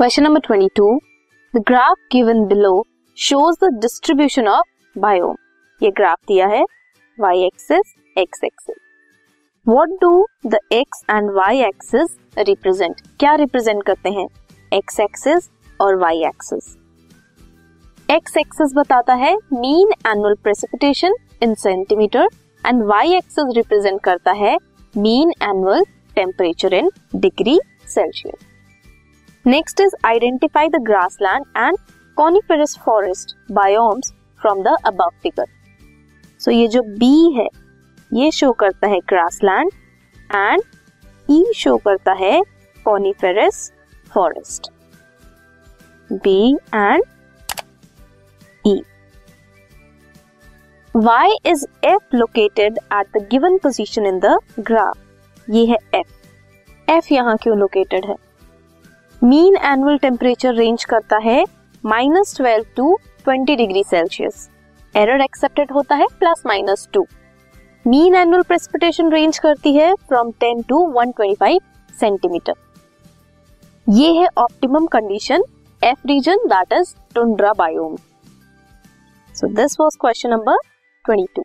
Question number 22 the graph given below shows the distribution of biome ये graph दिया है y axis x axis what do the x and y axis represent क्या represent करते हैं? x axis और y axis x axis बताता है mean annual precipitation in centimeter and y axis represent करता है mean annual temperature in degree Celsius next is identify the grassland and coniferous forest biomes from the above figure so ये जो B है, ये show करता है grassland and E show करता है coniferous forest B and E Y is F located at the given position in the graph ये है एफ़ एफ़ यहाँ क्यों लोकेटेड है? मीन एनुअल टेम्परेचर रेंज करता है minus twelve to twenty degree Celsius error accepted होता है plus minus two mean annual precipitation range करती है फ्रॉम टेन टू 125 सेंटीमीटर ये है optimum condition F region that is tundra biome so this was question number 22